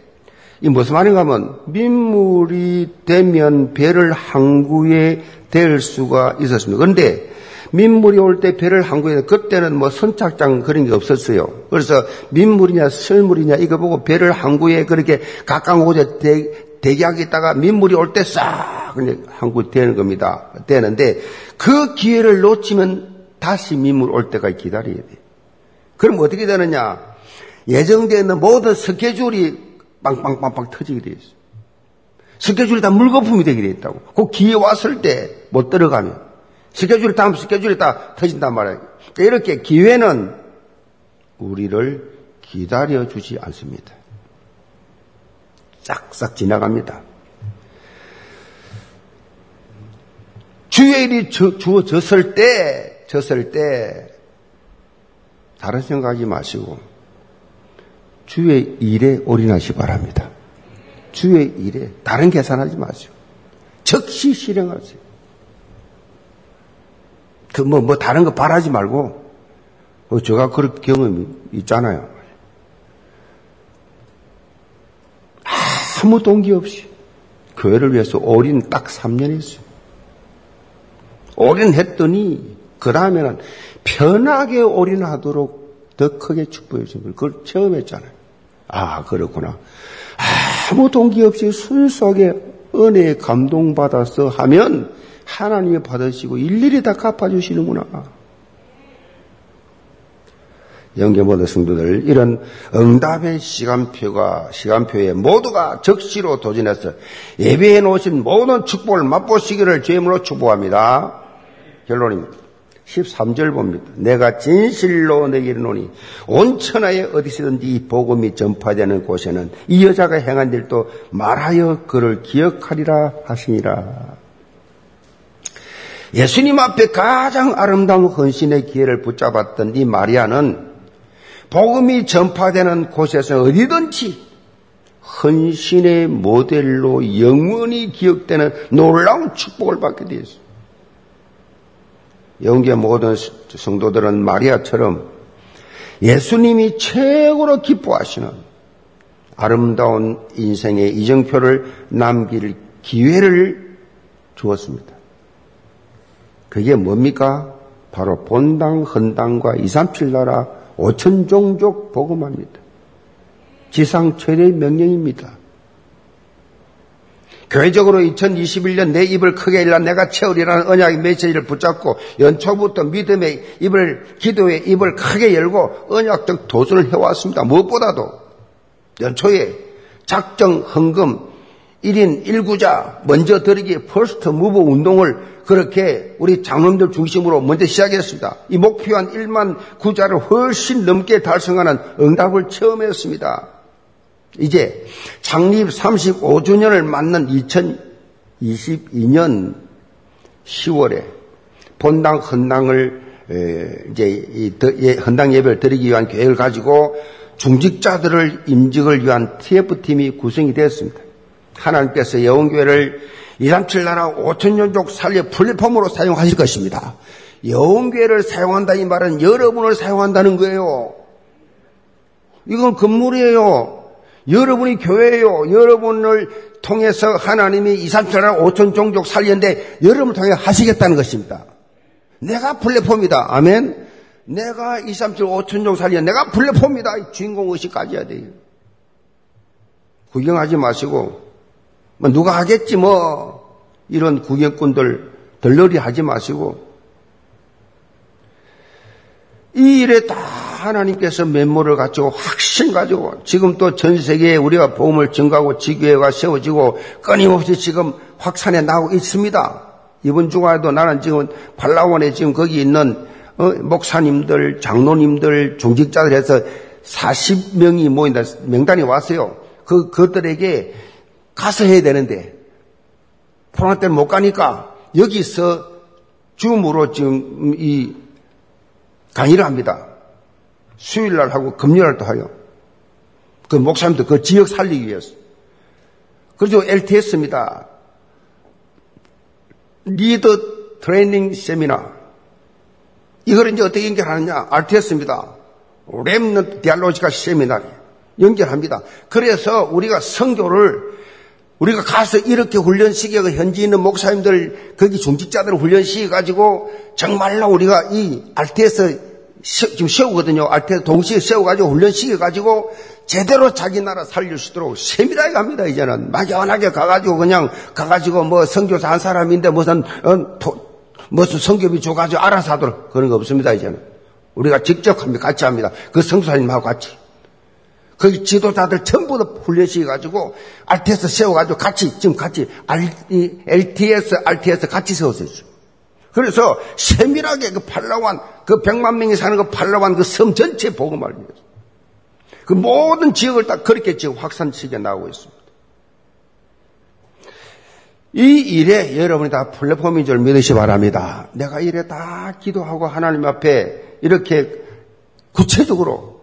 [SPEAKER 2] 이 무슨 말인가 하면, 민물이 되면 배를 항구에 댈 수가 있었습니다. 그런데, 민물이 올 때 배를 항구에, 그때는 뭐 선착장 그런 게 없었어요. 그래서 민물이냐 설물이냐 이거 보고 배를 항구에 그렇게 대기하고 있다가 민물이 올 때싹 한국 되는 겁니다. 되는데 그 기회를 놓치면 다시 민물 올 때까지 기다려야 돼. 그럼 어떻게 되느냐? 예정되어 있는 모든 스케줄이 빵빵빵빵 터지게 돼 있어. 스케줄이 다 물거품이 되게 돼 있다고. 그 기회 왔을 때 못 들어가면 스케줄이 다음 스케줄이 다 터진단 말이에요. 그러니까 이렇게 기회는 우리를 기다려 주지 않습니다. 싹싹 지나갑니다. 주의 일이 주어졌을 때, 졌을 때, 다른 생각하지 마시고, 주의 일에 올인하시 바랍니다. 주의 일에 다른 계산하지 마시고, 즉시 실행하세요. 그, 뭐, 뭐, 다른 거 바라지 말고, 어, 제가 그런 경험이 있잖아요. 아무 동기 없이 교회를 위해서 올인 딱 3년 했어요. 올인 했더니 그 다음에는 편하게 올인하도록 더 크게 축복해 주신 걸 그걸 체험했잖아요. 아 그렇구나. 아무 동기 없이 순수하게 은혜에 감동받아서 하면 하나님이 받으시고 일일이 다 갚아주시는구나. 영계 모든 성도들 이런 응답의 시간표가 시간표에 모두가 적시로 도전해서 예배해 놓으신 모든 축복을 맛보시기를 주임으로 축복합니다. 결론입니다. 13절 봅니다. 내가 진실로 내게 이르노니 온 천하에 어디서든지 이 복음이 전파되는 곳에는 이 여자가 행한 일도 말하여 그를 기억하리라 하시니라. 예수님 앞에 가장 아름다운 헌신의 기회를 붙잡았던 이 마리아는 복음이 전파되는 곳에서 어디든지 헌신의 모델로 영원히 기억되는 놀라운 축복을 받게 되었습니다. 영계 모든 성도들은 마리아처럼 예수님이 최고로 기뻐하시는 아름다운 인생의 이정표를 남길 기회를 주었습니다. 그게 뭡니까? 바로 본당, 헌당과 2, 3, 7 나라 5천 종족 복음합니다. 지상 최대 명령입니다. 교회적으로 2021년 내 입을 크게 일라 내가 채우리라는 언약의 메시지를 붙잡고 연초부터 믿음의 입을 기도의 입을 크게 열고 언약적 도전을 해왔습니다. 무엇보다도 연초에 작정 헌금 1인 1구좌 먼저 드리기 First Move 운동을 그렇게 우리 장로님들 중심으로 먼저 시작했습니다. 이 목표한 1만 구좌를 훨씬 넘게 달성하는 응답을 체험했습니다. 이제 창립 35주년을 맞는 2022년 10월에 본당 헌당을 이제 예, 헌당 예배를 드리기 위한 계획을 가지고 중직자들을 임직을 위한 TF팀이 구성이 되었습니다. 하나님께서 여원교회를 237 나라 5천년족 살려 플랫폼으로 사용하실 것입니다. 여원교회를 사용한다 이 말은 여러분을 사용한다는 거예요. 이건 건물이에요. 여러분이 교회예요. 여러분을 통해서 하나님이 2, 3, 7 나라 5천 종족 살렸는데 여러분을 통해 하시겠다는 것입니다. 내가 플랫폼이다. 아멘. 내가 2, 3, 7, 5천 종족 살렸는데 내가 플랫폼이다. 주인공 의식 가져야 돼요. 구경하지 마시고 뭐 누가 하겠지 뭐 이런 구경꾼들 덜러리 하지 마시고 이 일에 다 하나님께서 면모를 갖추고 확신 가지고 지금 또 전 세계에 우리가 보험을 증가하고 지교회가 세워지고 끊임없이 지금 확산해 나오고 있습니다. 이번 주간에도 나는 지금 팔라원에 지금 거기 있는 어, 목사님들, 장로님들, 중직자들 해서 40명이 모인다 명단이 왔어요. 그 그들에게 가서 해야 되는데 코로나 때문에 못 가니까 여기서 줌으로 지금 이 강의를 합니다. 수요일 날 하고 금요일 날도 하요. 그 목사님도 그 지역 살리기 위해서. 그래서 LTS입니다. 리더 트레이닝 세미나. 이걸 이제 어떻게 연결하느냐? RTS입니다. Remnant Theological Seminary 연결합니다. 그래서 우리가 선교를 우리가 가서 이렇게 훈련시켜서 현지 있는 목사님들, 거기 중직자들 훈련시켜가지고 정말로 우리가 이 RTS 지금 세우거든요. RTS 동시에 세워가지고 훈련시켜가지고 제대로 자기 나라 살릴 수 있도록 세밀하게 합니다, 이제는. 막연하게 가가지고 그냥 가가지고 뭐 성교사 한 사람인데 무슨, 어, 토, 무슨 성교비 줘가지고 알아서 하도록 그런 거 없습니다, 이제는. 우리가 직접 합니다. 같이 합니다. 그 성수사님하고 같이. 거기 지도자들 전부 다 훈련시켜가지고 RTS 세워가지고 같이 지금 같이 LTS, RTS 같이 세웠어요. 그래서 세밀하게 그 팔라완 그 백만 명이 사는 그 팔라완 그 섬 전체 보고말 위해서 그 모든 지역을 다 그렇게 지금 확산시켜 나오고 있습니다. 이 일에 여러분이 다 플랫폼인 줄 믿으시 바랍니다. 내가 일에 다 기도하고 하나님 앞에 이렇게 구체적으로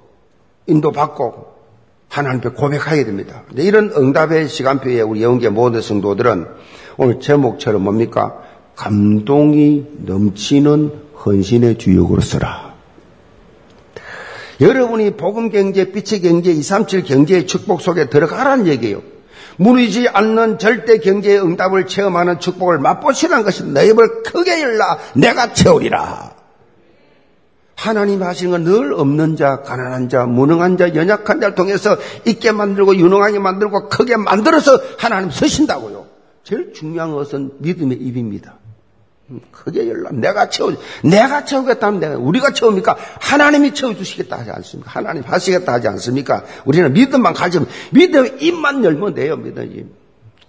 [SPEAKER 2] 인도받고 하나님 앞에 고백하게 됩니다. 이런 응답의 시간표에 우리 영계 모든 성도들은 오늘 제목처럼 뭡니까? 감동이 넘치는 헌신의 주역으로 서라. 여러분이 복음 경제, 빛의 경제, 237 경제의 축복 속에 들어가라는 얘기예요. 무너지지 않는 절대 경제의 응답을 체험하는 축복을 맛보시라는 것이 너희 입을 크게 열라 내가 채우리라. 하나님 하시는 건 늘 없는 자, 가난한 자, 무능한 자, 연약한 자를 통해서 있게 만들고 유능하게 만들고 크게 만들어서 하나님 쓰신다고요. 제일 중요한 것은 믿음의 입입니다. 크게 열라. 내가 채워, 내가 채우겠다면 내가, 우리가 채웁니까? 하나님이 채워주시겠다 하지 않습니까? 하나님 하시겠다 하지 않습니까? 우리는 믿음만 가지면, 믿음 입만 열면 돼요, 믿음 입.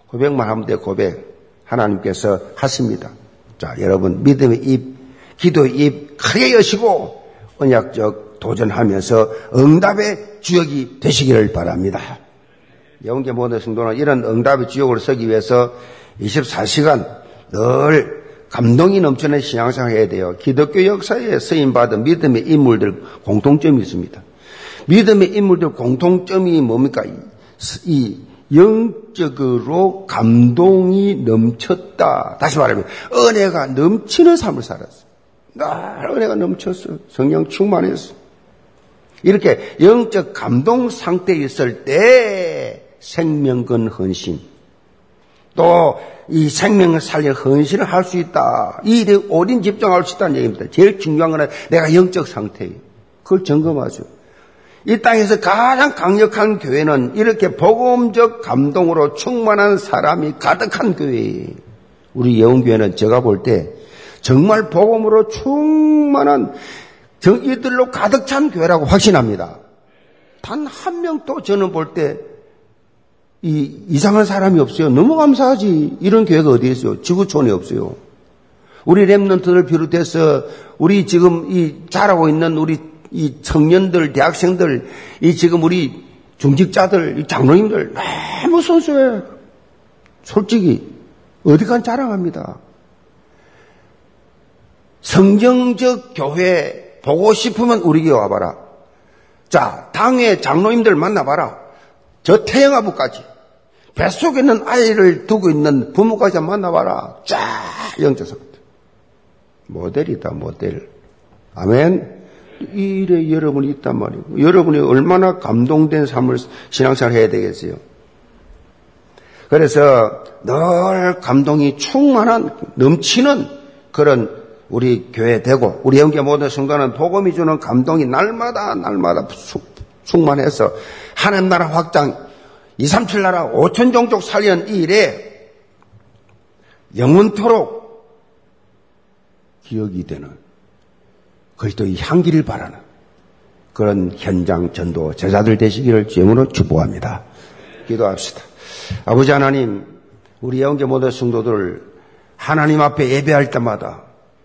[SPEAKER 2] 고백만 하면 돼, 고백. 하나님께서 하십니다. 자, 여러분, 믿음의 입, 기도의 입 크게 여시고, 언약적 도전하면서 응답의 주역이 되시기를 바랍니다. 영계 모든 성도는 이런 응답의 주역으로 서기 위해서 24시간 늘 감동이 넘치는 신앙생활 해야 돼요. 기독교 역사에 쓰임받은 믿음의 인물들 공통점이 있습니다. 믿음의 인물들 공통점이 뭡니까? 이 영적으로 감동이 넘쳤다. 다시 말하면 은혜가 넘치는 삶을 살았어. 날 은혜가 넘쳤어. 성령 충만했어. 이렇게 영적 감동 상태에 있을 때 생명건 헌신 또 이 생명을 살려 헌신을 할 수 있다. 이 일에 오딘 집중할 수 있다는 얘기입니다. 제일 중요한 것은 내가 영적 상태예요. 그걸 점검하죠. 이 땅에서 가장 강력한 교회는 이렇게 복음적 감동으로 충만한 사람이 가득한 교회예요. 우리 예원교회는 제가 볼 때 정말 복음으로 충만한 정의들로 가득 찬 교회라고 확신합니다. 단 한 명도 저는 볼 때 이 이상한 사람이 없어요. 너무 감사하지. 이런 교회가 어디 있어요? 지구촌에 없어요. 우리 랩런트를 비롯해서 우리 지금 이 자라고 있는 우리 이 청년들, 대학생들, 이 지금 우리 중직자들, 이 장로님들 너무 선수해. 솔직히 어디 간 자랑합니다. 성경적 교회 보고 싶으면 우리 교회 와봐라. 자, 당의 장로님들 만나봐라. 저 태영아부까지. 뱃속에 있는 아이를 두고 있는 부모까지 만나봐라. 쫙 영적성. 모델이다, 모델. 아멘. 이 일에 여러분이 있단 말이고, 여러분이 얼마나 감동된 삶을 신앙생활 해야 되겠어요. 그래서 늘 감동이 충만한, 넘치는 그런 우리 교회 되고, 우리 영계 모든 성도는 복음이 주는 감동이 날마다, 날마다 충만해서 하나님 나라 확장, 2, 3, 7 나라 5천 종족 살리는 이 일에 영원토록 기억이 되는 그리스도의 향기를 바라는 그런 현장 전도 제자들 되시기를 주임으로 축복합니다. 기도합시다. 아버지 하나님, 우리 영계 모든 성도들 하나님 앞에 예배할 때마다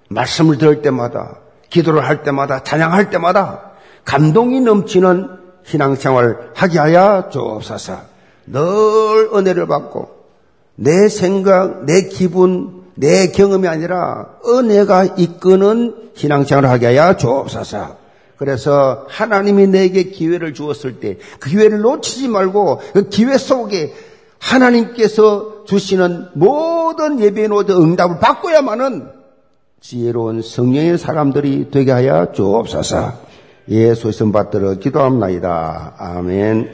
[SPEAKER 2] 말씀을 들을 때마다 기도를 할 때마다 찬양할 때마다 감동이 넘치는 신앙생활 하게 하여 주옵소서. 늘 은혜를 받고 내 생각, 내 기분, 내 경험이 아니라 은혜가 이끄는 신앙생활을 하게 하여 주옵소서. 그래서 하나님이 내게 기회를 주었을 때 그 기회를 놓치지 말고 그 기회 속에 하나님께서 주시는 모든 예배의 모든 응답을 받고야만은 지혜로운 성령의 사람들이 되게 하여 주옵소서. 예수의 선 받들어 기도합니다. 아멘.